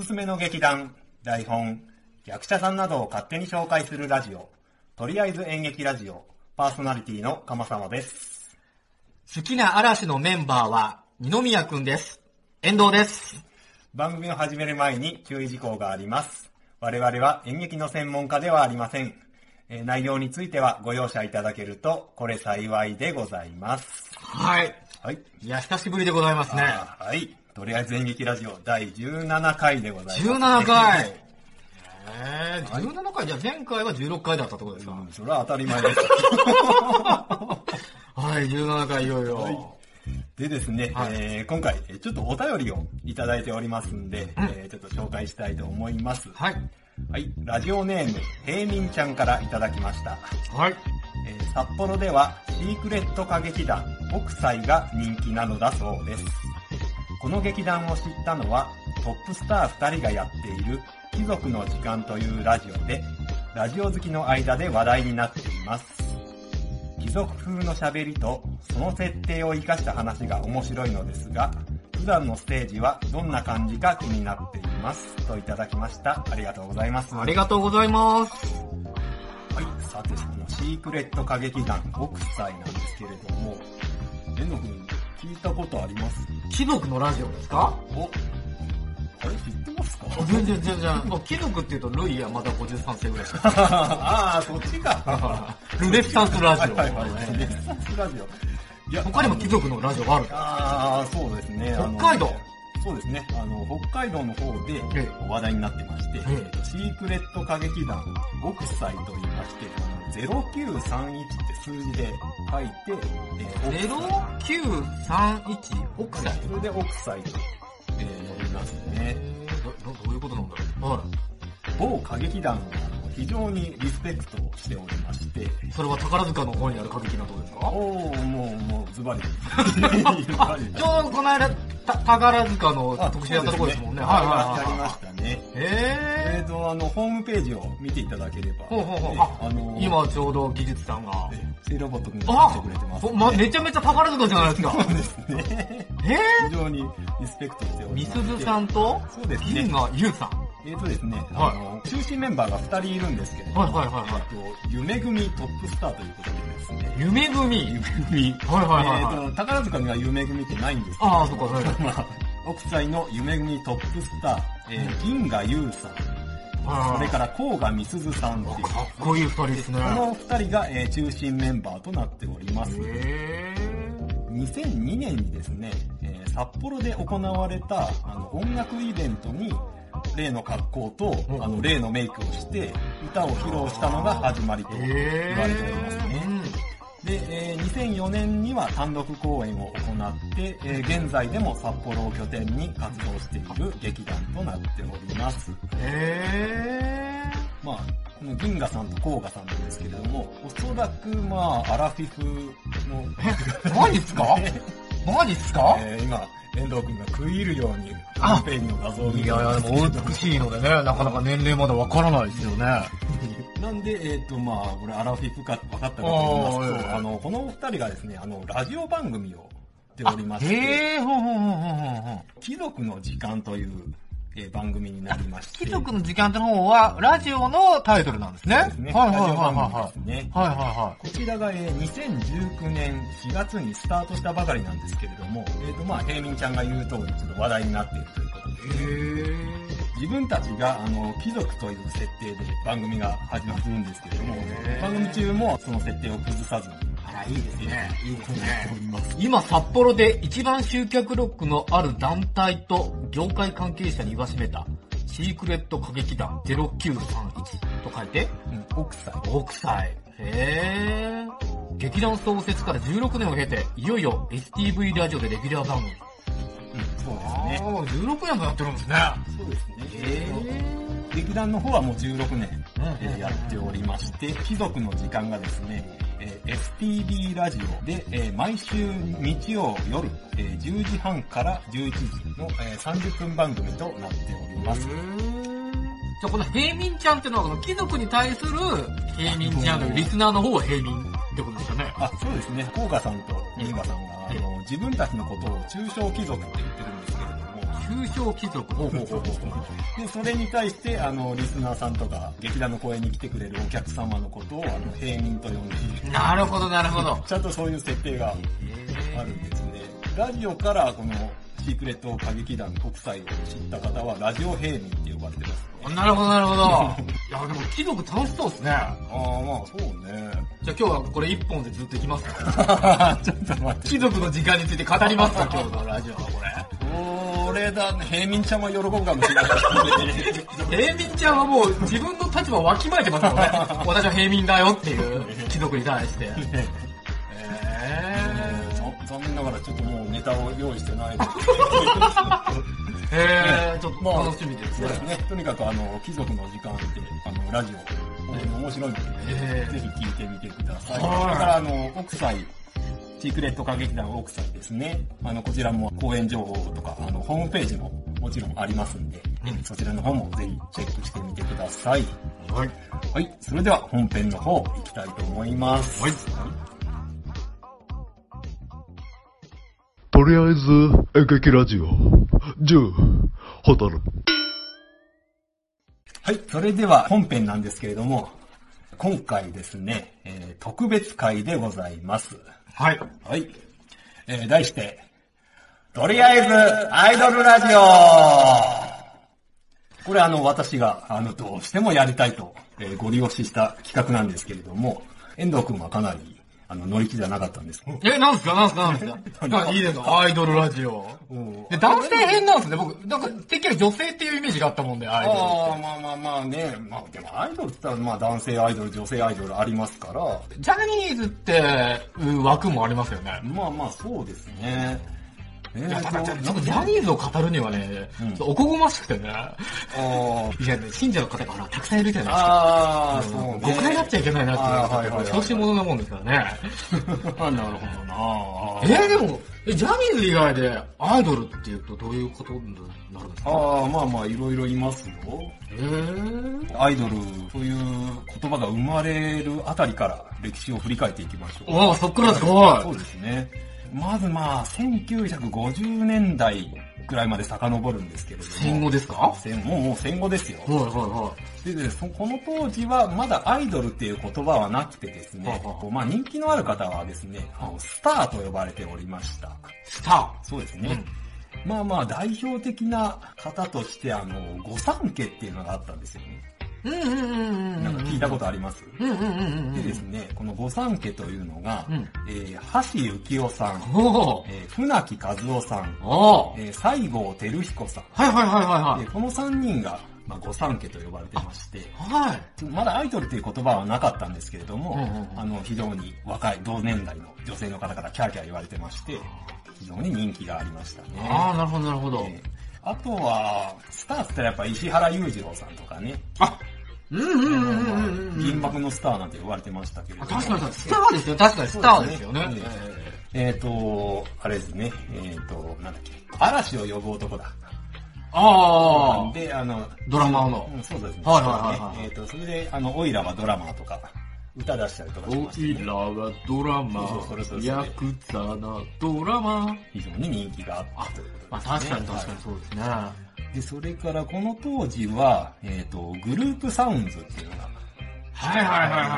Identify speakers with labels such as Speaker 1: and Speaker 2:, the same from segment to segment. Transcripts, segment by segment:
Speaker 1: すすめの劇団、台本、役者さんなどを勝手に紹介するラジオ、とりあえず演劇ラジオ、パーソナリティの鎌様です。
Speaker 2: 好きな嵐のメンバーは、二宮くんです。遠藤です。
Speaker 1: 番組を始める前に注意事項があります。我々は演劇の専門家ではありません。えー内容についてはご容赦いただけると、これ幸いでございます。
Speaker 2: はい。
Speaker 1: はい。
Speaker 2: いや、久しぶりでございますね。
Speaker 1: はい。とりあえず演劇ラジオ第17回でございます。
Speaker 2: 17回。えー、17回じゃあ前回は16回だったってことですか、
Speaker 1: うんそれは当たり前です。
Speaker 2: はい、17回いよいよ。
Speaker 1: はいでですね、
Speaker 2: はい
Speaker 1: えー今回、えーちょっとお便りをいただいておりますんで、えーちょっと紹介したいと思います。
Speaker 2: はい。
Speaker 1: はい。ラジオネーム、平民ちゃんからいただきました。
Speaker 2: はい。
Speaker 1: えー札幌ではシークレット歌劇団北斎が人気なのだそうです。この劇団を知ったのはトップスター2人がやっている貴族の時間というラジオで、ラジオ好きの間で話題になっています。貴族風の喋りとその設定を活かした話が面白いのですが、普段のステージはどんな感じか気になっています。といただきました。ありがとうございます。
Speaker 2: ありがとうございます。
Speaker 1: はい、さてそのシークレット歌劇団北斎なんですけれども、遠藤君聞いたことあります？
Speaker 2: 貴族のラジオですか？
Speaker 1: お、あれ？知ってますか？
Speaker 2: 全然全然。もう貴族って言うと、ルイはまだ53世ぐらいしか。
Speaker 1: ああ、そっちか。
Speaker 2: ルネッサンスラジオ。
Speaker 1: はいはいはい。レッサンスラジオ。いや
Speaker 2: 他にも貴族のラジオがある。
Speaker 1: ああ、そうですね。
Speaker 2: 北海道
Speaker 1: そうですね。あの、北海道の方で
Speaker 2: え
Speaker 1: 話題になってまして、
Speaker 2: え
Speaker 1: えシークレット歌劇団北斎と言いまして、あの0931って数字で書いて、えー北斎
Speaker 2: 0931北斎
Speaker 1: それで北斎と、えー呼びますね。
Speaker 2: ど、どどういうことなんだろう？はい。
Speaker 1: 某歌劇団を非常にリスペクトしておりまして、
Speaker 2: それは宝塚の方にある歌劇などですか？
Speaker 1: おー、もう、もう、ズバリ。
Speaker 2: あ、ちょうどこの間、た宝塚の特集やったところですもんね。はいはい
Speaker 1: やりま
Speaker 2: はい。
Speaker 1: したね。
Speaker 2: え
Speaker 1: えーと、あの、ホームページを見ていただければ、
Speaker 2: ほうほうほう
Speaker 1: え
Speaker 2: あ
Speaker 1: の
Speaker 2: ー、今ちょうど技術さんが。
Speaker 1: えーセイロボット君が
Speaker 2: あ
Speaker 1: 来てくれてます、
Speaker 2: ほま、めちゃめちゃ宝塚じゃないですか。
Speaker 1: そうですね。
Speaker 2: え
Speaker 1: 非常にリスペクトしてお
Speaker 2: ー、み
Speaker 1: りますして。
Speaker 2: すずさんと、
Speaker 1: そうですね
Speaker 2: 銀河優さん。
Speaker 1: えーとですね、
Speaker 2: はい。
Speaker 1: あの、中心メンバーが2人いるんですけれども、
Speaker 2: はいはいはいはい。
Speaker 1: えーと、夢組トップスターということでですね、
Speaker 2: 夢組？
Speaker 1: 夢組。
Speaker 2: はいはいはいはい。
Speaker 1: えーと、宝塚には夢組ってないんですけど
Speaker 2: ああ、そっか、はいはい
Speaker 1: まあ、北斎の夢組トップスター、えー銀河優さん、
Speaker 2: はい
Speaker 1: それから甲賀美鈴さんっていう、
Speaker 2: かっこいい二人ですね。
Speaker 1: この二人が、えー中心メンバーとなっております。
Speaker 2: へ
Speaker 1: 2002年にですね、えー札幌で行われたあの音楽イベントに、例の格好と、
Speaker 2: うん
Speaker 1: あの例のメイクをして、歌を披露したのが始まりと
Speaker 2: ー。
Speaker 1: 言われておりますね。
Speaker 2: うん
Speaker 1: で、えー2004年には単独公演を行って、えー現在でも札幌を拠点に活動している劇団となっております。
Speaker 2: へ
Speaker 1: まあ、この銀河さんと甲賀さんなんですけれども、おそらくまあ、アラフィフの、
Speaker 2: ー。マジっすか？マジっすか？
Speaker 1: えー今、遠藤くんが食い入るように、ホームページの画像を見て
Speaker 2: いやいや、でもお美しいのでね、なかなか年齢まだわからないですよね。
Speaker 1: なんで、えっ、と、まあ、これアラフィフか分かったかと言いますと、
Speaker 2: あーええ
Speaker 1: あの、このお二人がですね、あの、ラジオ番組をておりまして。貴族の時間という、えー番組になりまして、
Speaker 2: 貴族の時間っての方は、ラジオのタイトルなんですね。
Speaker 1: すね。
Speaker 2: はいはいはいは
Speaker 1: ですね。
Speaker 2: い。はいはいは
Speaker 1: こちらが、えー2019年4月にスタートしたばかりなんですけれども、えっ、と、まあ、平民ちゃんが言う通り、ちょっと話題になっているということで、
Speaker 2: い。へ
Speaker 1: 自分たちが、あの、貴族という設定で番組が始まるんですけれども番組中もその設定を崩さずに、
Speaker 2: いいですね。いいです
Speaker 1: やっております。
Speaker 2: 今、札幌で一番集客力のある団体と業界関係者に言わしめた、シークレット歌劇団0931と書いて、
Speaker 1: うん、奥さん。
Speaker 2: 北斎。へー。劇団創設から16年を経て、いよいよ STV ラジオでレギュラー番組。
Speaker 1: うん、そうです
Speaker 2: あ
Speaker 1: ね。
Speaker 2: ー、16年もやってるんですね。
Speaker 1: そうですね。
Speaker 2: へ
Speaker 1: 劇団の方はもう16年、やっておりまして、貴族の時間がですね、えー STB ラジオで、えー毎週日曜夜、えー10時半から11時の、えー30分番組となっております。
Speaker 2: じゃあこの平民ちゃんっていうのは、この貴族に対する平民ちゃんというリスナーの方は平民ってことですよね。
Speaker 1: あ、そうですね。甲賀さんと銀河さんが、あの、自分たちのことを中小貴族って言ってるんですけれども、
Speaker 2: 中小貴族。
Speaker 1: で、それに対して、あの、リスナーさんとか、劇団の公演に来てくれるお客様のことを、あの、平民と呼んでいる。
Speaker 2: なるほど、なるほど。
Speaker 1: ちゃんとそういう設定があるんですね。ラジオからこのシークレット歌劇団国際を知った方はラジオ平民って呼ばれてます。
Speaker 2: なるほど、なるほど。いや、でも貴族楽しそうですね。
Speaker 1: ああ、まあそうね。
Speaker 2: じゃあ今日はこれ一本でずっといきますか
Speaker 1: ちょっと待って。
Speaker 2: 貴族の時間について語りますか今日のラジオはこれ。
Speaker 1: これだね、平民ちゃんは喜ぶかもしれない。
Speaker 2: 平民ちゃんはもう自分の立場をわきまえてますもんね。私は平民だよっていう 貴族に対して。え
Speaker 1: ざ残念ながらちょっともうネタを用意してないので。
Speaker 2: ー、えー、ちょっと楽しみですね
Speaker 1: そうで。すね。とにかくあの、貴族の時間って、あの、ラジオ、面白いので、
Speaker 2: えー
Speaker 1: ぜひ聞いてみてください。それ
Speaker 2: はい
Speaker 1: からあの、国際、シークレット歌劇団国際ですね。あの、こちらも公演情報とか、あの、ホームページももちろんありますんで、
Speaker 2: うん
Speaker 1: そちらの方もぜひチェックしてみてください。
Speaker 2: はい。
Speaker 1: はい。それでは本編の方行きたいと思います。
Speaker 2: はい。
Speaker 3: とりあえず、演劇ラジオ、10、ホタル。
Speaker 1: はい。それでは本編なんですけれども、今回ですね、えー特別会でございます。
Speaker 2: はい。
Speaker 1: はい。えー題して、とりあえず、アイドルラジオこれあの、私が、あの、どうしてもやりたいと、えーご利用しした企画なんですけれども、遠藤くんはかなり、あの、乗り気じゃなかったんです。
Speaker 2: え、なんすか？なんすか？なんすか？あいいですかアイドルラジオ。
Speaker 1: うん
Speaker 2: で、男性編なんですね。僕、なんか、てっきり女性っていうイメージがあったもんで、アイドル。
Speaker 1: ああ、まあまあまあね。まあでもアイドルって言ったら、まあ男性アイドル、女性アイドルありますから、
Speaker 2: ジャニーズっていう枠もありますよね。
Speaker 1: まあまあそうですね。えー
Speaker 2: ただ、ちょっと
Speaker 1: と
Speaker 2: ジャニーズを語るにはね、
Speaker 1: うん
Speaker 2: おこごましくてね。いや、ね、信者の方がたくさんいるじゃないですか。
Speaker 1: あー、そうね。
Speaker 2: 誤解になっちゃいけないなっていう
Speaker 1: あーはいはいはい
Speaker 2: 小心者なもんですからね。
Speaker 1: なるほどな
Speaker 2: えー、でも、えジャニーズ以外でアイドルっていうとどういうことになるんですか？
Speaker 1: ああ、まあまあ、いろいろいますよ。
Speaker 2: えー、
Speaker 1: アイドルという言葉が生まれるあたりから歴史を振り返っていきましょう。
Speaker 2: ああ、そっからですかはい
Speaker 1: そうですね。まずまあ、1950年代くらいまで遡るんですけれども。
Speaker 2: 戦後ですか？は
Speaker 1: 戦もうもう戦後ですよ。
Speaker 2: いはいは
Speaker 1: ででそこの当時はまだアイドルっていう言葉はなくてですね、
Speaker 2: はあはあ
Speaker 1: まあ人気のある方はですね、あのスターと呼ばれておりました。
Speaker 2: い。スタ
Speaker 1: そうですね。まあまあ代表的な方としてあの、御三家っていうのがあったんですよね。
Speaker 2: ー。うんうんうんうん。
Speaker 1: なんか聞いたことあります、
Speaker 2: うんうんうんうん。
Speaker 1: でですね、この御三家というのが、
Speaker 2: うん
Speaker 1: えー、橋幸夫さん、えー、船木和夫さん、えー、西郷照彦さん。
Speaker 2: はいはいはいはいはい
Speaker 1: で、。この3人が、まあ、御三家と呼ばれてまして、
Speaker 2: はい。
Speaker 1: まだアイドルっていう言葉はなかったんですけれども、あの、非常に若い同年代の女性の方からキャーキャー言われてまして、非常に人気がありましたね。
Speaker 2: ああ、なるほどなるほど。
Speaker 1: えーあとは、スターって言ったらやっぱ石原裕次郎さんとかね、
Speaker 2: あうんうんうんうんうんうん。
Speaker 1: 銀幕のスターなんて呼ばれてましたけれども。
Speaker 2: あ確かに、スターですよ、確かにスターですよね。
Speaker 1: ねえっ、と、あれですね、えっ、と、なんだっけ、嵐を呼ぶ男だ。
Speaker 2: ああ、
Speaker 1: で、あの、
Speaker 2: ドラマーの
Speaker 1: うん、そうですね。
Speaker 2: はいはいはいはい
Speaker 1: えっ、と、それで、あの、オイラはドラマーとか、歌出したりとかしました、ね。
Speaker 2: オイラはドラマ
Speaker 1: そうそうそれそれ
Speaker 2: ヤクザなドラマ
Speaker 1: 非常に人気があったということ
Speaker 2: まあ確かに確かにそうですね。
Speaker 1: に。で、それからこの当時は、えっ、と、グループサウンズっていうのが、
Speaker 2: はいはいはいはいはい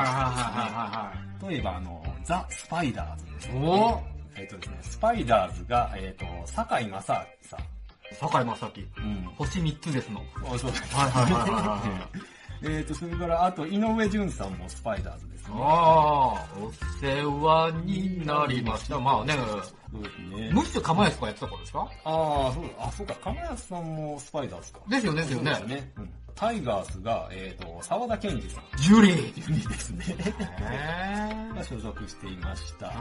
Speaker 2: は
Speaker 1: 例えばあの、ザ・スパイダーズですね。
Speaker 2: お
Speaker 1: えっ、とですね、スパイダーズが、えっ、と、堺正明さん。
Speaker 2: 坂井正樹。
Speaker 1: うん。
Speaker 2: 星3つですの。
Speaker 1: あそうです
Speaker 2: はいはいはいはいはい。
Speaker 1: えっと、それから、あと、井上淳さんもスパイダーズですね。
Speaker 2: ああ、お世話になりました。まあね、
Speaker 1: そうですね。
Speaker 2: ムッシュ釜安とかやってた頃ですか？
Speaker 1: ああ、そうだ。あ、そうか。亀安さんもスパイダーズか。
Speaker 2: ですよね、ですよね
Speaker 1: ね。うん。タイガースが、えっ、と、沢田健二さん。
Speaker 2: ジュリー。
Speaker 1: いいですね。
Speaker 2: へ
Speaker 1: が所属していました。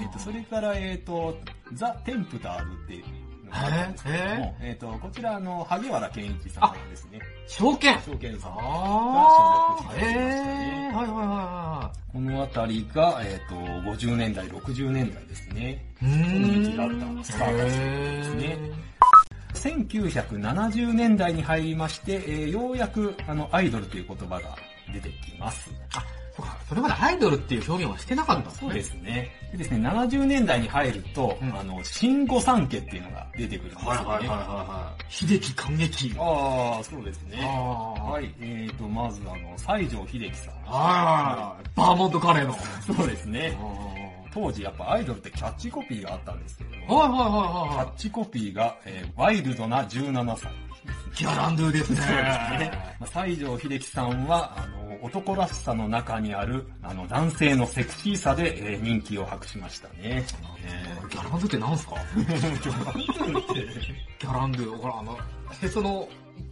Speaker 1: えっ、と、それから、えっ、と、ザ・テンプターズっていうのがあったんですけども、えっ、と、こちら、あの、萩原健一さんですね。
Speaker 2: 証券
Speaker 1: 証券さんが所属していました
Speaker 2: ええ
Speaker 1: ね。
Speaker 2: はいはいはいは
Speaker 1: このあたりが、えっ、と、50年代、60年代ですね。
Speaker 2: い。うーん。
Speaker 1: 人気があったスターたちですね
Speaker 2: へ
Speaker 1: 1970年代に入りまして、えーようやくあのアイドルという言葉が出てきます。
Speaker 2: ーあ、それまでアイドルっていう表現はしてなかったんですね。
Speaker 1: そうですね。でですね、70年代に入ると、
Speaker 2: うん
Speaker 1: あの、新御三家っていうのが出てくるんですよね。
Speaker 2: い。秀樹感激。
Speaker 1: ああ、そうですね。はい、えーと、まずあの、西城秀樹さん。
Speaker 2: はい。バーモントカレーの。
Speaker 1: そうですね。
Speaker 2: は
Speaker 1: 当時やっぱアイドルってキャッチコピーがあったんですけれど
Speaker 2: い
Speaker 1: も、
Speaker 2: はいはい
Speaker 1: キャ
Speaker 2: は
Speaker 1: ッチコピーが、えーワイルドな17歳。
Speaker 2: い。ギャランドゥですね。
Speaker 1: そうですね。まあ西城秀樹さんは、あの、男らしさの中にある、あの、男性のセクシーさで、えー人気を博しましたね。え
Speaker 2: ギャランドゥって何すか？ギャランドゥ、ほら、あの、へその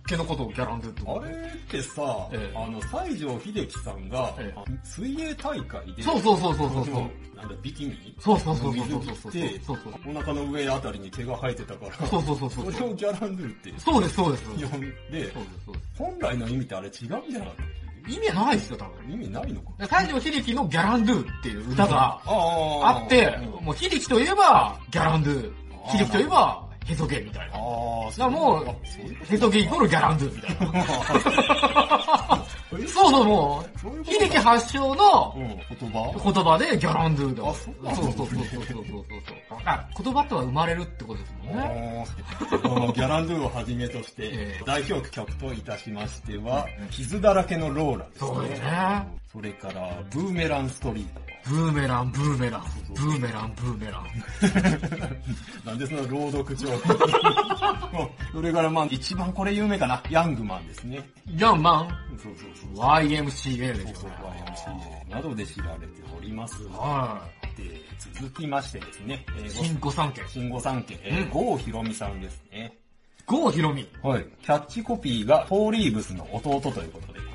Speaker 2: 毛のことをギャランドゥって
Speaker 1: あれってさ、
Speaker 2: ええ。
Speaker 1: あの、西城秀樹さんが、
Speaker 2: ええ。
Speaker 1: あ水泳大会で、
Speaker 2: そうそうそうそうそうそう。
Speaker 1: なんだ、ビキニ？
Speaker 2: そうそうそうそう
Speaker 1: 水
Speaker 2: そうそうそうそう。
Speaker 1: お腹の上あたりに毛が生えてたから、
Speaker 2: そうそうそうそう
Speaker 1: それをギャランドゥって
Speaker 2: そうですそうです。
Speaker 1: 呼んで、
Speaker 2: そうですそうです。
Speaker 1: 本来の意味ってあれ違うんじゃなかった
Speaker 2: 意味ないですよ、多分。
Speaker 1: 意味ないのか。
Speaker 2: 西城秀樹のギャランドゥっていう歌が
Speaker 1: あ
Speaker 2: あって、
Speaker 1: うん
Speaker 2: もう秀樹といえばギャランド。ゥ、秀樹といえばヘソゲみたいな。
Speaker 1: あ
Speaker 2: だ
Speaker 1: あ、そういうこ、
Speaker 2: ヘソゲイコールギャランドゥみたいな。
Speaker 1: と
Speaker 2: そうそう、もう、秀樹発祥の
Speaker 1: うん、言葉？
Speaker 2: 言葉でギャランドゥだ。
Speaker 1: あそう
Speaker 2: そうそうそうそうそうそうそう。あ、言葉とは生まれるってことですもんね。
Speaker 1: あ のギャランドゥをはじめとして
Speaker 2: ええ、
Speaker 1: 代表曲といたしましては、傷だらけのローラです
Speaker 2: そうです
Speaker 1: ね。
Speaker 2: ね。
Speaker 1: それから、ブーメランストリー
Speaker 2: ブーメラン、ブーメラン、ブーメラン、ブーメラン。
Speaker 1: ト。なんでその朗読帳 それからまあ、一番これ有名かな、ヤングマンですね。
Speaker 2: ヤンマン、
Speaker 1: そうそうそう。
Speaker 2: YMCA です
Speaker 1: そう
Speaker 2: よ
Speaker 1: そう
Speaker 2: ね。
Speaker 1: YMCA などで知られております。
Speaker 2: は
Speaker 1: で、続きましてですね、え
Speaker 2: い。
Speaker 1: ー
Speaker 2: 新御三家。
Speaker 1: 新御三家、えー、
Speaker 2: うん
Speaker 1: 郷ひろみさんですね。
Speaker 2: 郷ひろみ？
Speaker 1: はい。キャッチコピーが、フォーリーブスの弟ということで。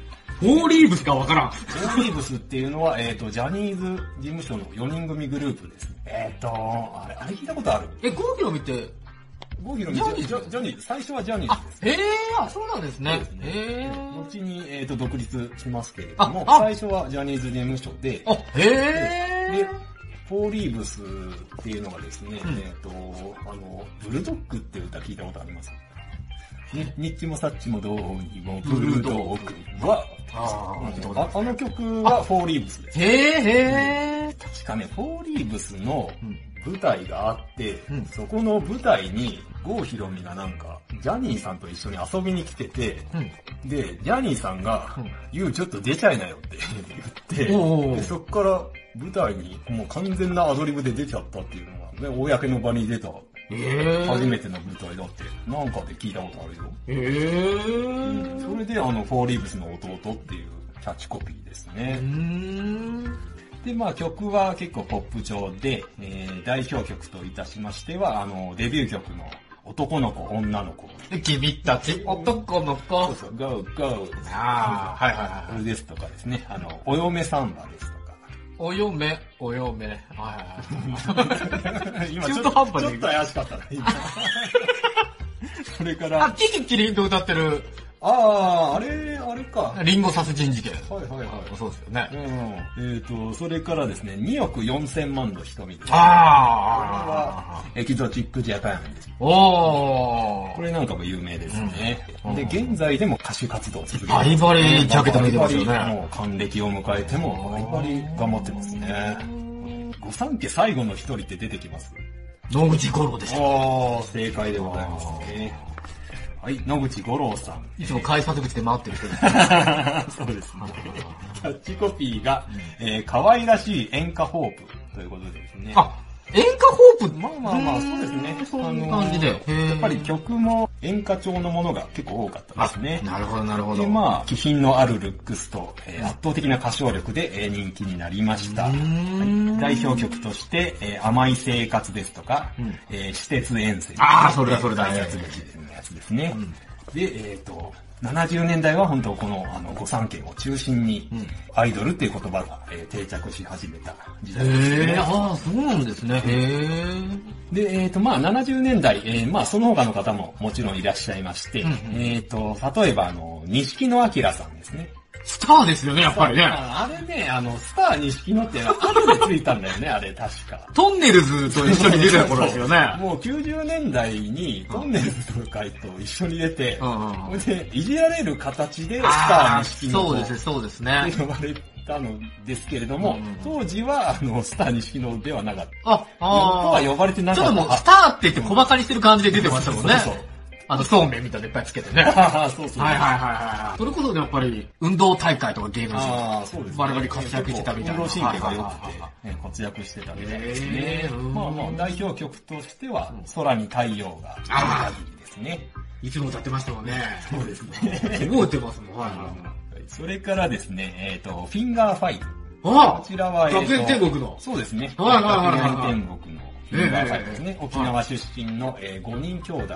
Speaker 2: フォーリーブスかわからん。
Speaker 1: フォーリーブスっていうのは、えっ、と、ジャニーズ事務所の4人組グループです。えっ、と、あれ、あれ聞いたことある？
Speaker 2: え、郷ひろみって、
Speaker 1: 郷ひろみ
Speaker 2: ジャニーズ？
Speaker 1: ジャニーズ、最初はジャニー
Speaker 2: あ
Speaker 1: ズです。、
Speaker 2: へえ、あ、そうなんですね
Speaker 1: そうです。ね
Speaker 2: へえ。
Speaker 1: 後に、えっ、と、独立しますけれども、最初はジャニーズ事務所で、
Speaker 2: あ、へ
Speaker 1: で
Speaker 2: え。、
Speaker 1: フォーリーブスっていうのがですね、
Speaker 2: うん
Speaker 1: えっ、と、あの、ブルドッグっていう歌聞いたことありますにニッチもサッチもどうにもブルドッグは、
Speaker 2: ああ
Speaker 1: ああの曲がフォーリーブスです。
Speaker 2: へえ、へえ。
Speaker 1: 確かね、フォーリーブスの
Speaker 2: うん。
Speaker 1: 舞台があって、
Speaker 2: うん。
Speaker 1: そこの舞台に、郷ひろみがなんか、ジャニーさんと一緒に遊びに来てて、
Speaker 2: うん。
Speaker 1: で、ジャニーさんが
Speaker 2: うん、
Speaker 1: You ちょっと出ちゃいなよって 言って、
Speaker 2: おうおう
Speaker 1: でそっから舞台にもう完全なアドリブで出ちゃったっていうのが、ね、公の場に出た
Speaker 2: へえ。
Speaker 1: 初めての舞台だって、なんかで聞いたことあるよ。
Speaker 2: へえ。
Speaker 1: それであの、フォーリーブスの弟っていうキャッチコピーです
Speaker 2: う
Speaker 1: ね。
Speaker 2: ーん。
Speaker 1: で、まあ曲は結構ポップ調で、えー代表曲といたしましては、あの、デビュー曲の男の子、女の子。
Speaker 2: 君たち男の子。
Speaker 1: そうそう、ゴーゴー。
Speaker 2: ああ、はいはいはい。
Speaker 1: これですとかですね、あの、お嫁サンバですとか。
Speaker 2: お嫁、お嫁。はいはいはい。
Speaker 1: 今
Speaker 2: 中途半端に
Speaker 1: ちょっと怪しかったな、今。それか
Speaker 2: あ、
Speaker 1: ら、
Speaker 2: キキキリンと歌ってる、
Speaker 1: ああ、あれ、あれか。はい
Speaker 2: リンゴ殺人事件。
Speaker 1: はいはい。
Speaker 2: そうですよね。
Speaker 1: うん。えっ、と、それからですね、2億4千万の瞳です。
Speaker 2: ああ。
Speaker 1: エキゾチックジャパンです。
Speaker 2: おー。
Speaker 1: これなんかも有名ですね。
Speaker 2: うん
Speaker 1: で、現在でも歌手活動を続けて
Speaker 2: バリバリジャケット見てますよね
Speaker 1: バリバリもう還暦を迎えてもバリバリ頑張ってますね。御三家最後の一人って出てきます？
Speaker 2: 野口五郎でした。
Speaker 1: ああ、正解でございますね。はい、野口五郎さん。
Speaker 2: いつも改札口で待ってる人です。
Speaker 1: そうですね。キャッチコピーが、えー、可愛らしい演歌ホープということでですね。
Speaker 2: あ、演歌ホープ？
Speaker 1: まあまあまあ、そうですね。
Speaker 2: そういう感じで。
Speaker 1: あのーやっぱり曲も演歌調のものが結構多かったですね。
Speaker 2: なるほど、なるほど。
Speaker 1: で、まあ、気品のあるルックスと、えー圧倒的な歌唱力で、えー人気になりました。
Speaker 2: ん
Speaker 1: 代表曲として、えー甘い生活ですとか、
Speaker 2: うん
Speaker 1: えー私鉄沿線。
Speaker 2: あーそれだそれだ
Speaker 1: 大発劇のやつですね。で、えっ、と、70年代は本当この、あの、御三家を中心に、
Speaker 2: うん
Speaker 1: アイドルっていう言葉が、えー定着し始めた時代ですね。
Speaker 2: へえ、ああ、そうなんですね。へえ。
Speaker 1: で、えっ、と、まあ、70年代、えーまあ、その他の方ももちろんいらっしゃいまして、
Speaker 2: うんうん
Speaker 1: えっ、と、例えば、あの、錦野明さんですね。
Speaker 2: スターですよね、やっぱりね。
Speaker 1: ああれね、あの、スター錦野って後でついたんだよね、あれ、確か。
Speaker 2: トンネルズと一緒に出てた頃ですよね。
Speaker 1: もう90年代にトンネルズとかと一緒に出て、
Speaker 2: うんうん
Speaker 1: それで、いじられる形でスター錦野と
Speaker 2: そうですね、そうですね。
Speaker 1: 呼ばれたのですけれども、
Speaker 2: うんうん
Speaker 1: 当時は、あの、スター西野ではなかった。
Speaker 2: あ、
Speaker 1: と
Speaker 2: あ
Speaker 1: は呼ばれてな
Speaker 2: ちょっともう、
Speaker 1: かった。
Speaker 2: スターって言って小馬鹿にしてる感じで出てましたもんね。
Speaker 1: そうそう
Speaker 2: あの、そうめんみたいなのいっぱいつけてね。はい
Speaker 1: ああ、そうそう。
Speaker 2: はいはいはい。それこそやっぱり、運動大会とか芸能人。
Speaker 1: ああ、そうです、
Speaker 2: バリバリ活躍してたみたいな
Speaker 1: 運動神経が良くて
Speaker 2: はいはいはいは、
Speaker 1: ね活躍してたみたいです
Speaker 2: へ
Speaker 1: ね
Speaker 2: ー。
Speaker 1: まあまあ、代表曲としては、空に太陽がある限りですね。
Speaker 2: いつも歌ってましたもんね。
Speaker 1: そうですね。
Speaker 2: 覚えてますもん。はいはいはい。
Speaker 1: それからですね、えっ、と、フィンガーファイト。
Speaker 2: あ
Speaker 1: こちらは、えーと
Speaker 2: 学園天国の
Speaker 1: そうですね。
Speaker 2: はいはいはいはい
Speaker 1: 学園天国のね。沖縄出身の、え5人兄弟。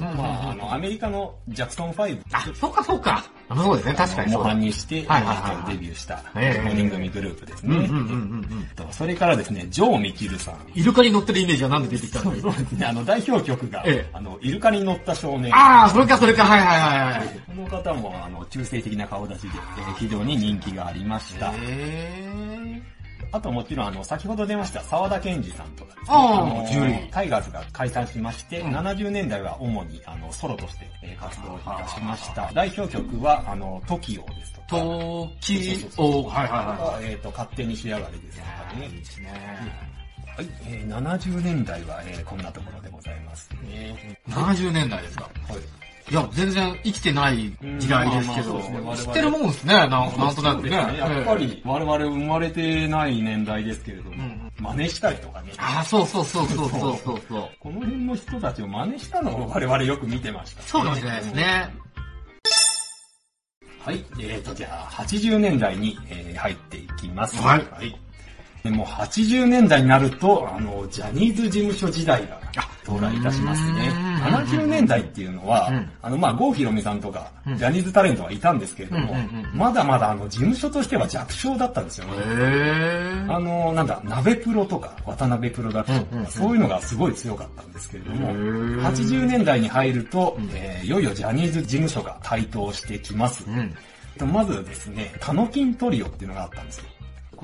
Speaker 1: まあ、あの、アメリカのジャクソン5
Speaker 2: あ、そうかそうか。あそうですね、確かに。
Speaker 1: 模範にして、
Speaker 2: はいはい
Speaker 1: デビューした
Speaker 2: ええ
Speaker 1: 5人組グループですね。
Speaker 2: うんうんうんうんうん。
Speaker 1: とそれからですね、ジョー・ミキルさん。
Speaker 2: イルカに乗ってるイメージはなんで出てきたんだ
Speaker 1: そうですね、あの、代表曲が、
Speaker 2: ええ
Speaker 1: あの、イルカに乗った少年。
Speaker 2: ああ、それかそれか、はいはいはいはい。
Speaker 1: この方も、あの、中性的な顔立ちで、えー非常に人気がありました。
Speaker 2: へ
Speaker 1: あともちろん、あの、先ほど出ました沢田研二さんとかですね。
Speaker 2: ああ
Speaker 1: の
Speaker 2: ジュリー
Speaker 1: タイガースが解散しまして、
Speaker 2: うん
Speaker 1: 70年代は主に、あの、ソロとして、えー活動いたしました。代表曲は、あの、TOKIO ですとか。
Speaker 2: ー。時
Speaker 1: そうそうそう
Speaker 2: を、はいはいは
Speaker 1: えっ、と、勝手に仕上がりですとか
Speaker 2: い。い
Speaker 1: ね
Speaker 2: い。ですね。
Speaker 1: はい、えー、70年代は、えーこんなところでございますね。
Speaker 2: 70年代ですか？
Speaker 1: はい。
Speaker 2: いや、全然生きてない時代ですけど、知ってるもんですね、なんなんとなくね。
Speaker 1: やっぱ
Speaker 2: ええ。
Speaker 1: り、我々生まれてない年代ですけれども、
Speaker 2: ん
Speaker 1: 真似したりとかね。
Speaker 2: ああ、そうそうそうそうそうそうそう。
Speaker 1: この辺の人たちを真似したのを我々よく見てました、
Speaker 2: そうかもしれないですね。
Speaker 1: はい。えーと、じゃあ、80年代に、えー入っていきます。
Speaker 2: はい
Speaker 1: でもう80年代になると、あの、ジャニーズ事務所時代が到来いたしますね。
Speaker 2: うん
Speaker 1: 70年代っていうのは、
Speaker 2: うん
Speaker 1: あの、まあ、郷ひろみさんとか、
Speaker 2: うん
Speaker 1: ジャニーズタレントはいたんですけれども、まだまだあの、事務所としては弱小だったんですよね。
Speaker 2: へ
Speaker 1: あの、なんだ、鍋プロとか、渡辺プロダクションとか、そういうのがすごい強かったんですけれども、
Speaker 2: へー
Speaker 1: 80年代に入ると、えーいよいよジャニーズ事務所が台頭してきます。
Speaker 2: うん。
Speaker 1: まずですね、タノキントリオっていうのがあったんですよ。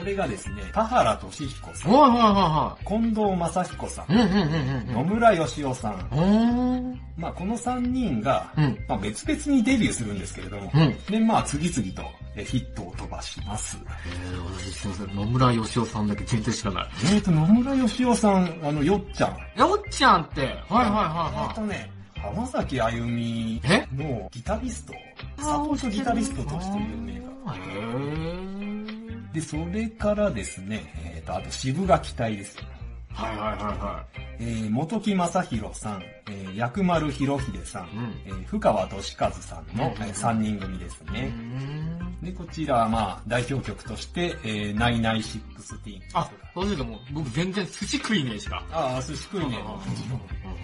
Speaker 1: これがですね、田原俊彦さん、
Speaker 2: はいはいは
Speaker 1: 近藤正彦さん
Speaker 2: い、はい。うんうんうん
Speaker 1: 野村義雄さん、
Speaker 2: うん。う
Speaker 1: まあこの3人が、
Speaker 2: うん
Speaker 1: まあ別々にデビューするんですけれども、
Speaker 2: うん
Speaker 1: で、まあ次々とえヒットを飛ばします。
Speaker 2: えー、私すいません、野村義雄さんだけ全然知らない。
Speaker 1: えーと、野村義雄さん、あの、よっちゃん。
Speaker 2: よっちゃんって、はいはい
Speaker 1: え
Speaker 2: は
Speaker 1: ーとね、浜崎あゆみ
Speaker 2: え？
Speaker 1: のギタリスト、サポートギタリストとして有名だ。
Speaker 2: へ
Speaker 1: で、それからですね、えーと、あと渋垣隊です。
Speaker 2: ー。はいはいはいは
Speaker 1: えー、本木正宏さん、えー、薬丸博秀さん、
Speaker 2: うん
Speaker 1: えー、深川俊和さんの、
Speaker 2: うん
Speaker 1: えー3人組です
Speaker 2: い。
Speaker 1: ね。で、こちらはまあ、代表曲として、えー、ナイナイ Sixteen。
Speaker 2: あ、そうですも、僕全然寿司食いねえしか。
Speaker 1: ああ、寿司食いね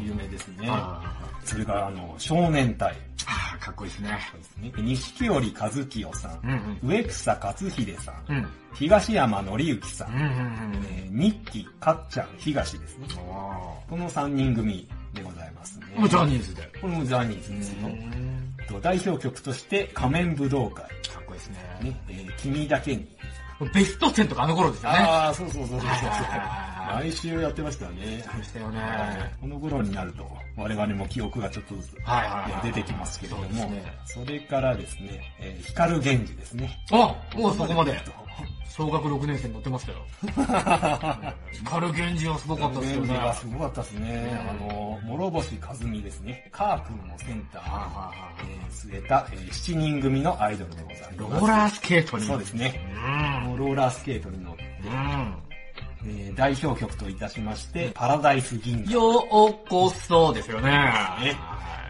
Speaker 2: うん
Speaker 1: 有名ですね。
Speaker 2: あ
Speaker 1: それから、あの、少年隊
Speaker 2: あ、かっこいいですね。
Speaker 1: ですね。錦織一清さん、
Speaker 2: うんうん。
Speaker 1: 植草克秀さん、
Speaker 2: うん。
Speaker 1: 東山紀之さん、
Speaker 2: うんうんうん。
Speaker 1: えー、ニッキかっちゃんヒガシですね。
Speaker 2: あ
Speaker 1: この3人組でございますね。
Speaker 2: あ。もうジャニーズで。
Speaker 1: これもジャニーズですよ。代表曲として仮面舞踏会、
Speaker 2: かっこいいですね。
Speaker 1: ねえー君だけに。
Speaker 2: ベスト10とかあの頃ですよね。
Speaker 1: ああ、そうそうそうそうそう
Speaker 2: あー
Speaker 1: 来週やってましたよね。
Speaker 2: そうでしたよね。
Speaker 1: この頃になると、我々も記憶がちょっとずつ出てきますけれども、
Speaker 2: そね
Speaker 1: それからですね、えー光源氏ですね。
Speaker 2: あもうそこまで。小学6年生に乗ってましたよ。光源氏はすごかったですよね。
Speaker 1: 源氏がすごかったですね。あの、諸星和美ですね。カー君のセンター
Speaker 2: はいはいはい
Speaker 1: に、えー据えた、えー7人組のアイドルでございます。
Speaker 2: ローラースケートに。
Speaker 1: そうですね。
Speaker 2: うん。
Speaker 1: もうローラースケートに乗って、
Speaker 2: うん。
Speaker 1: えー代表曲といたしまして、パラダイス銀河。
Speaker 2: ようこそですよね。
Speaker 1: ね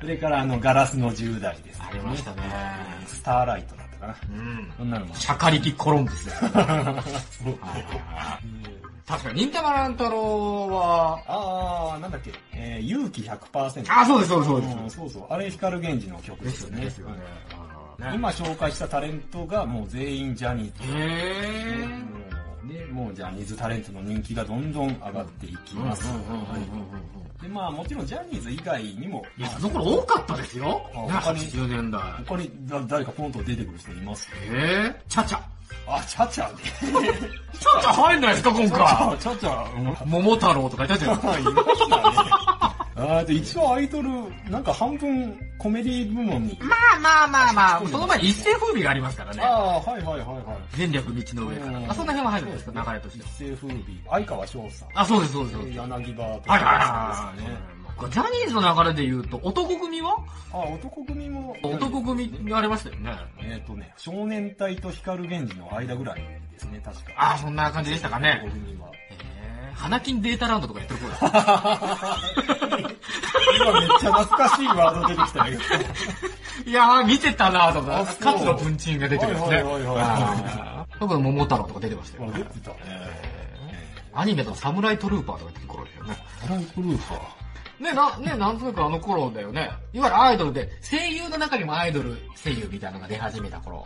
Speaker 1: それからあの、ガラスの10代です、
Speaker 2: ありましたね
Speaker 1: スターライトだったかな。
Speaker 2: うん。
Speaker 1: そんなのも。
Speaker 2: シャカリキコロンブスです 確かに、忍たま乱太郎は、
Speaker 1: あー、なんだっけ、えー、勇気100%。
Speaker 2: あ、そうです、そうです、そうです。
Speaker 1: うんそうそう。あれ、光源氏の曲ですよね。
Speaker 2: ですよね。
Speaker 1: うん今紹介したタレントがもう全員ジャニーズ。
Speaker 2: へ
Speaker 1: もうで、もうジャニーズタレントの人気がどんどん上がっていきます。はいで、まあもちろんジャニーズ以外にも、
Speaker 2: いや、その頃多かったですよ。ね、
Speaker 1: 他に
Speaker 2: 80年代。
Speaker 1: 他にだ誰かポンと出てくる人います
Speaker 2: えー、チャチャ。
Speaker 1: あ、チャチャね。
Speaker 2: チャチャ入んないですか、今回。
Speaker 1: チャチャ、うん
Speaker 2: 桃太郎とか言ったじゃないですか。
Speaker 1: いましたね。あーで一応アイドル、なんか半分コメディ部門に。
Speaker 2: まあまあまあまあ、その前に一世風靡がありますからね。
Speaker 1: ああ、はいはいはいはい。
Speaker 2: 全略道の上から。
Speaker 1: うん
Speaker 2: あ、そんな辺は入るんですか？流れとしては。
Speaker 1: 一世風靡、相川翔さん。
Speaker 2: あ、そうです、そうです。
Speaker 1: 柳葉と
Speaker 2: はいはいはいはい。ジャニーズの流れで言うと、男組は？
Speaker 1: あ、男組も。
Speaker 2: 男組がありましたよね。
Speaker 1: えっ、とね、少年隊と光源氏の間ぐらいですね、確か。
Speaker 2: あ、そんな感じでしたかね。
Speaker 1: 男組は。
Speaker 2: えー、花金データランドとかやってる頃だ。
Speaker 1: 今めっちゃ懐かしいワード出てきたね。
Speaker 2: いやー、見てたなとか、ツの文鎮が出てるんですね。僕は桃太郎とか出てましたよ
Speaker 1: あ、。出てたね。
Speaker 2: アニメのサムライトルーパーとか出てる頃ですよね。
Speaker 1: トランクルーファー。
Speaker 2: ね、な、ね、なんとなくあの頃だよね。いわゆるアイドルで、声優の中にもアイドル声優みたいなのが出始めた頃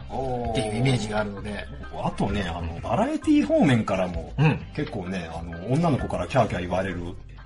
Speaker 2: っていうイメージがあるので。
Speaker 1: あとね、あの、バラエティ方面からも、
Speaker 2: うん。
Speaker 1: 結構ね、あの、女の子からキャーキャー言われる。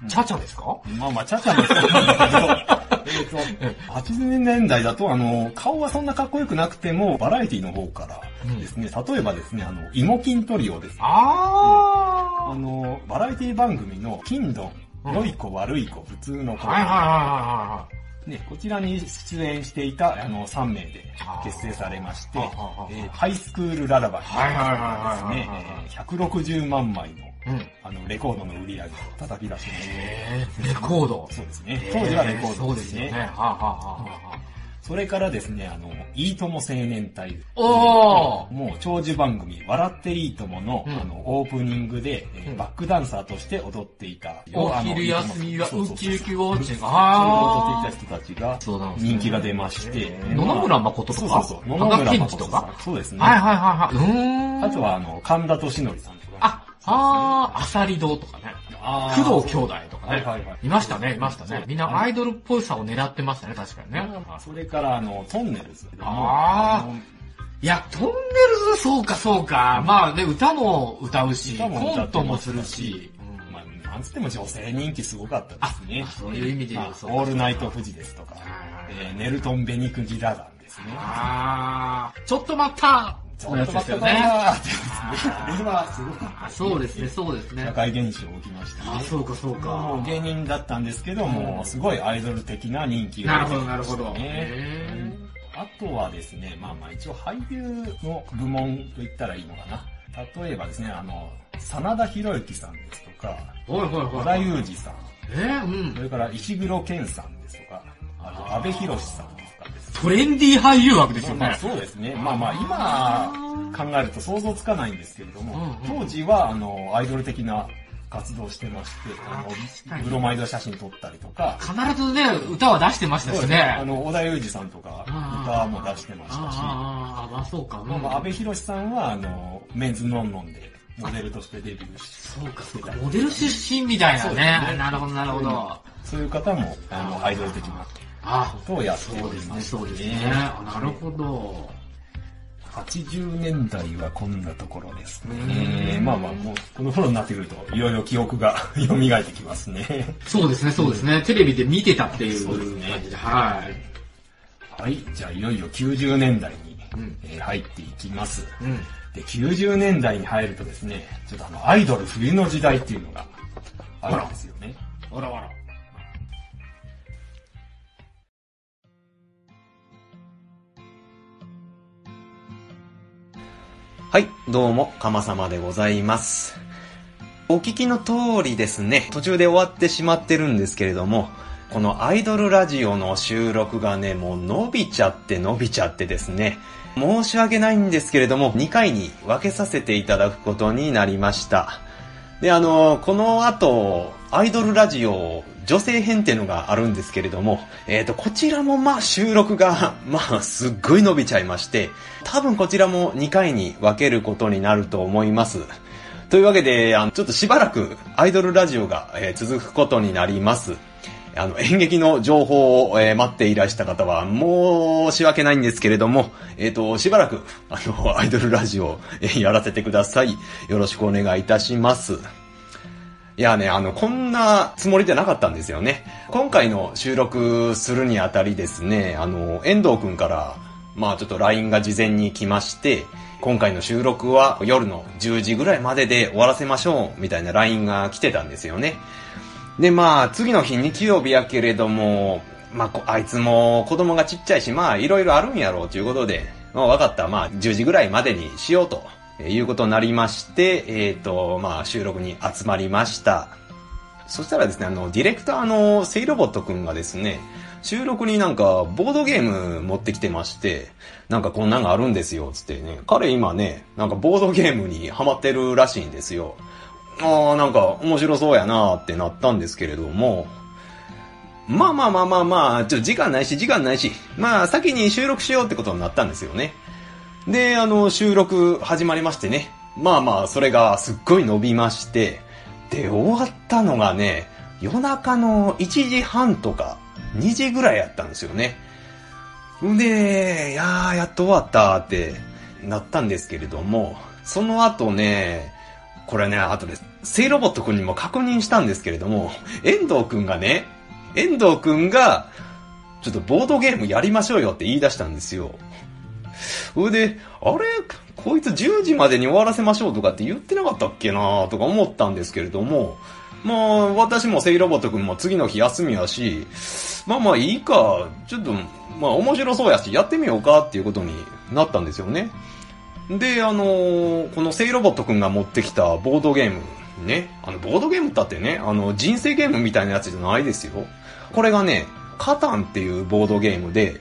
Speaker 2: チャチャですか？
Speaker 1: まあまあ、チャチャもそうなんだけど、えっと、80年代だと、あの、顔はそんなかっこよくなくても、バラエティの方からですね、例えばですね、あの、イモキントリオですね。あ
Speaker 2: あ
Speaker 1: の、バラエティ番組の、金ドン、良い子、悪い子、普通の子。
Speaker 2: ー。はいはいはいは
Speaker 1: ね、こちらに出演していた、あの、3名で結成されまして、えーハイスクールララバイですね
Speaker 2: はいはい、
Speaker 1: えー160万枚の。あの、レコードの売り上げを叩き出してます。
Speaker 2: えー、レコード。
Speaker 1: そうですね。当時はレコードですね。
Speaker 2: そうですよね。はあ、はあはあは
Speaker 1: それからですね、あの、いいとも青年隊。
Speaker 2: あ、おー
Speaker 1: もう長寿番組、笑っていいともの、
Speaker 2: うん
Speaker 1: あの、オープニングで、えー
Speaker 2: うん
Speaker 1: バックダンサーとして踊っていた。
Speaker 2: お昼休みはウキウキウォッチング。
Speaker 1: それを
Speaker 2: あ
Speaker 1: 踊っていた人たちが人気が出まして、
Speaker 2: ー。野々村誠とか？
Speaker 1: そうそうそう。野々村
Speaker 2: 健二とか。
Speaker 1: そうですね。
Speaker 2: はいはいはいはい。うーん。
Speaker 1: あとは、あの、神田敏則さんとか。
Speaker 2: あ、あー、アサリ堂とかね。工藤兄弟とかね。
Speaker 1: はいはいはい
Speaker 2: いましたね、いましたね。みんなアイドルっぽさを狙ってましたね、確かにね。
Speaker 1: それから、あの、トンネルズ。
Speaker 2: あー
Speaker 1: の
Speaker 2: いや、トンネルズ、そうかそうか。まあね、歌も歌うし、コントもするし。
Speaker 1: まあ、なんつっても女性人気すごかったですね。
Speaker 2: そういう意味で言う
Speaker 1: まあ
Speaker 2: そう
Speaker 1: オールナイト富士ですとか、
Speaker 2: はい
Speaker 1: えーネルトン・ベニクギラダンですね。
Speaker 2: あー、ちょっと待った
Speaker 1: ちょっと待って
Speaker 2: よね。
Speaker 1: あれはすごかった
Speaker 2: あそうですね、そうですね
Speaker 1: 社。会現象起きました
Speaker 2: あ、
Speaker 1: ね。
Speaker 2: そうかそう
Speaker 1: も
Speaker 2: か
Speaker 1: う。芸人だったんですけども、すごいアイドル的な人気が
Speaker 2: なるほど、なるほど。
Speaker 1: あとはですね、まあまあ一応俳優の部門と言ったらいいのかな。例えばですね、あの、真田広之さんですとか、
Speaker 2: ーはいはい
Speaker 1: 小田
Speaker 2: はい。
Speaker 1: 裕二さん、
Speaker 2: えー、うん。
Speaker 1: それから石黒賢さんですとか、あと安倍博さん
Speaker 2: トレンディー俳優枠ですよ
Speaker 1: まあ
Speaker 2: ね。
Speaker 1: そうですね。まあまあ今考えると想像つかないんですけれども、
Speaker 2: うんうん
Speaker 1: 当時はあのアイドル的な活動をしてまして、あの
Speaker 2: に
Speaker 1: ブロマイド写真撮ったりとか、
Speaker 2: 必ずね、歌は出してましたしね。
Speaker 1: あの小田裕二さんとか
Speaker 2: あ
Speaker 1: 歌も出してましたし、
Speaker 2: あーあー、まあそうか。
Speaker 1: まあまあ安倍博さんはあのメンズノンノンでモデルとしてデビューし、
Speaker 2: そうかそうか。モデル出身みたいなね。
Speaker 1: ね
Speaker 2: なるほどなるほど。
Speaker 1: そういう方もあのアイドル的な
Speaker 2: あ
Speaker 1: ことをやって
Speaker 2: そうですね、
Speaker 1: おります、
Speaker 2: そうですね。なるほど。
Speaker 1: 80年代はこんなところです
Speaker 2: う
Speaker 1: ね。
Speaker 2: ん
Speaker 1: まあまあ、もうこの頃になってくると、いろいろ記憶が 蘇ってきますね。
Speaker 2: そうですね、そうですね。テレビで見てたっていう
Speaker 1: そうですね
Speaker 2: 感じで。はい。
Speaker 1: はい、じゃあいよいよ90年代に、
Speaker 2: うん
Speaker 1: えー入っていきます。
Speaker 2: うん。
Speaker 1: で、90年代に入るとですね、ちょっとあの、アイドル冬の時代っていうのがあるんですよね。
Speaker 2: あらあら。
Speaker 4: はい、どうも、かまさまでございます。お聞きの通りですね、途中で終わってしまってるんですけれども、このアイドルラジオの収録がね、もう伸びちゃって伸びちゃってですね、申し訳ないんですけれども、2回に分けさせていただくことになりました。で、あの、この後、アイドルラジオ女性編っていうのがあるんですけれども、えっ、と、こちらもまあ収録が、まあすっごい伸びちゃいまして、多分こちらも2回に分けることになると思います。というわけで、あの、ちょっとしばらくアイドルラジオが、えー続くことになります。あの、演劇の情報を、えー待っていらした方は申し訳ないんですけれども、えっ、と、しばらく、あの、アイドルラジオ、えーやらせてください。よろしくお願いいたします。いやね、あの、こんなつもりじゃなかったんですよね。今回の収録するにあたりですね、あの、遠藤くんから、まあちょっと LINE が事前に来まして、今回の収録は夜の10時ぐらいまでで終わらせましょう、みたいな LINE が来てたんですよね。で、まあ、次の日日曜日やけれども、まあ、あいつも子供がちっちゃいし、まあ、いろいろあるんやろうということで、まあ、分かった。まあ、10時ぐらいまでにしようと、いうことになりまして、えっ、と、まあ、収録に集まりました。そしたらですね、あの、ディレクターのセイロボットくんがですね、収録になんか、ボードゲーム持ってきてまして、なんかこんなんがあるんですよ、つってね。彼今ね、なんかボードゲームにハマってるらしいんですよ。ああ、なんか面白そうやなーってなったんですけれども、まあまあまあまあまあ、ちょっと時間ないし、時間ないし、まあ先に収録しようってことになったんですよね。で、あの、収録始まりましてね。まあまあ、それがすっごい伸びまして、で、終わったのがね、夜中の1時半とか2時ぐらいやったんですよね。で、いやー、やっと終わったってなったんですけれども、その後ね、これね、後で、セイロボットくんにも確認したんですけれども、遠藤くんがね、遠藤くんが、ちょっとボードゲームやりましょうよって言い出したんですよ。それで、あれこいつ10時までに終わらせましょうとかって言ってなかったっけなとか思ったんですけれども、まあ、私もセイロボットくんも次の日休みやし、まあまあいいか、ちょっと、まあ面白そうやし、やってみようかっていうことになったんですよね。で、あのーこのセイロボットくんが持ってきたボードゲーム、ね、あの、ボードゲームだってね、あの、人生ゲームみたいなやつじゃないですよ。これがね、カタンっていうボードゲームで、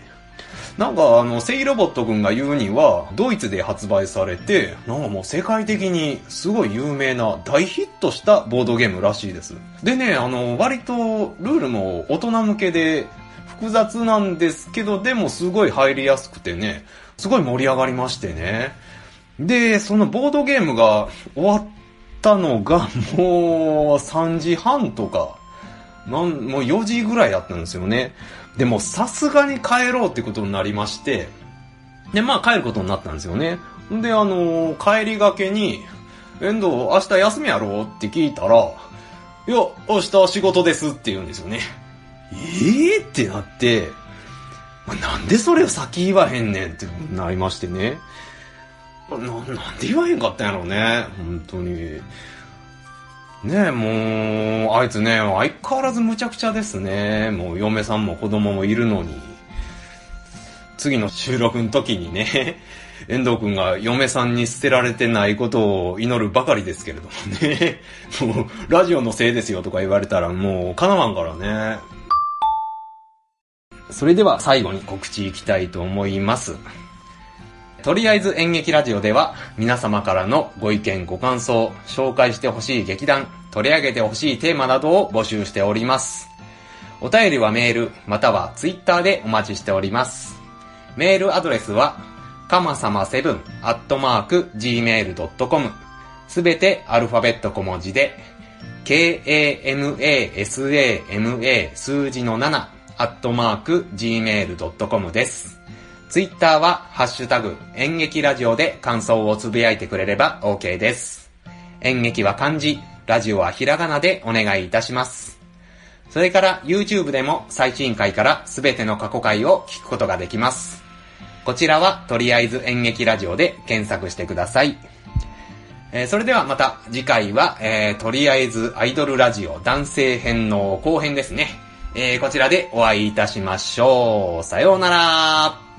Speaker 4: なんかあの、セイロボットくんが言うには、ドイツで発売されて、なんかもう世界的にすごい有名な大ヒットしたボードゲームらしいです。でね、あの、割とルールも大人向けで複雑なんですけど、でもすごい入りやすくてね、すごい盛り上がりましてね。で、そのボードゲームが終わったのがもう3時半とか、なん、もう4時ぐらいだったんですよね。でもさすがに帰ろうってことになりまして、で、まあ帰ることになったんですよね。で、あのー帰りがけに、遠藤、明日休みやろうって聞いたら、いや、明日仕事ですって言うんですよね。ええー、ってなって、まあなんでそれを先言わへんねんってなりましてね。な、なんで言わへんかったんやろうね。本当に。ねえ、もう、あいつね、相変わらず無茶苦茶ですね。もう嫁さんも子供もいるのに。次の収録の時にね、遠藤くんが嫁さんに捨てられてないことを祈るばかりですけれどもね。もう、ラジオのせいですよとか言われたらもう、叶わんからね。それでは最後に告知いきたいと思います。とりあえず演劇ラジオでは皆様からのご意見ご感想、紹介してほしい劇団、取り上げてほしいテーマなどを募集しております。お便りはメール、またはツイッターでお待ちしております。メールアドレスは、かまさま7アットマーク gmail.com すべてアルファベット小文字で、k-a-m-a-s-a-m-a 数字の7アットマーク gmail.com です。ツイッターは、ハッシュタグ、演劇ラジオで感想をつぶやいてくれれば OK です。演劇は漢字、ラジオはひらがなでお願いいたします。それから YouTube でも最新回からすべての過去回を聞くことができます。こちらはとりあえず演劇ラジオで検索してください。えーそれではまた次回は、えーとりあえずアイドルラジオ男性編の後編ですね。えーこちらでお会いいたしましょう。さようなら。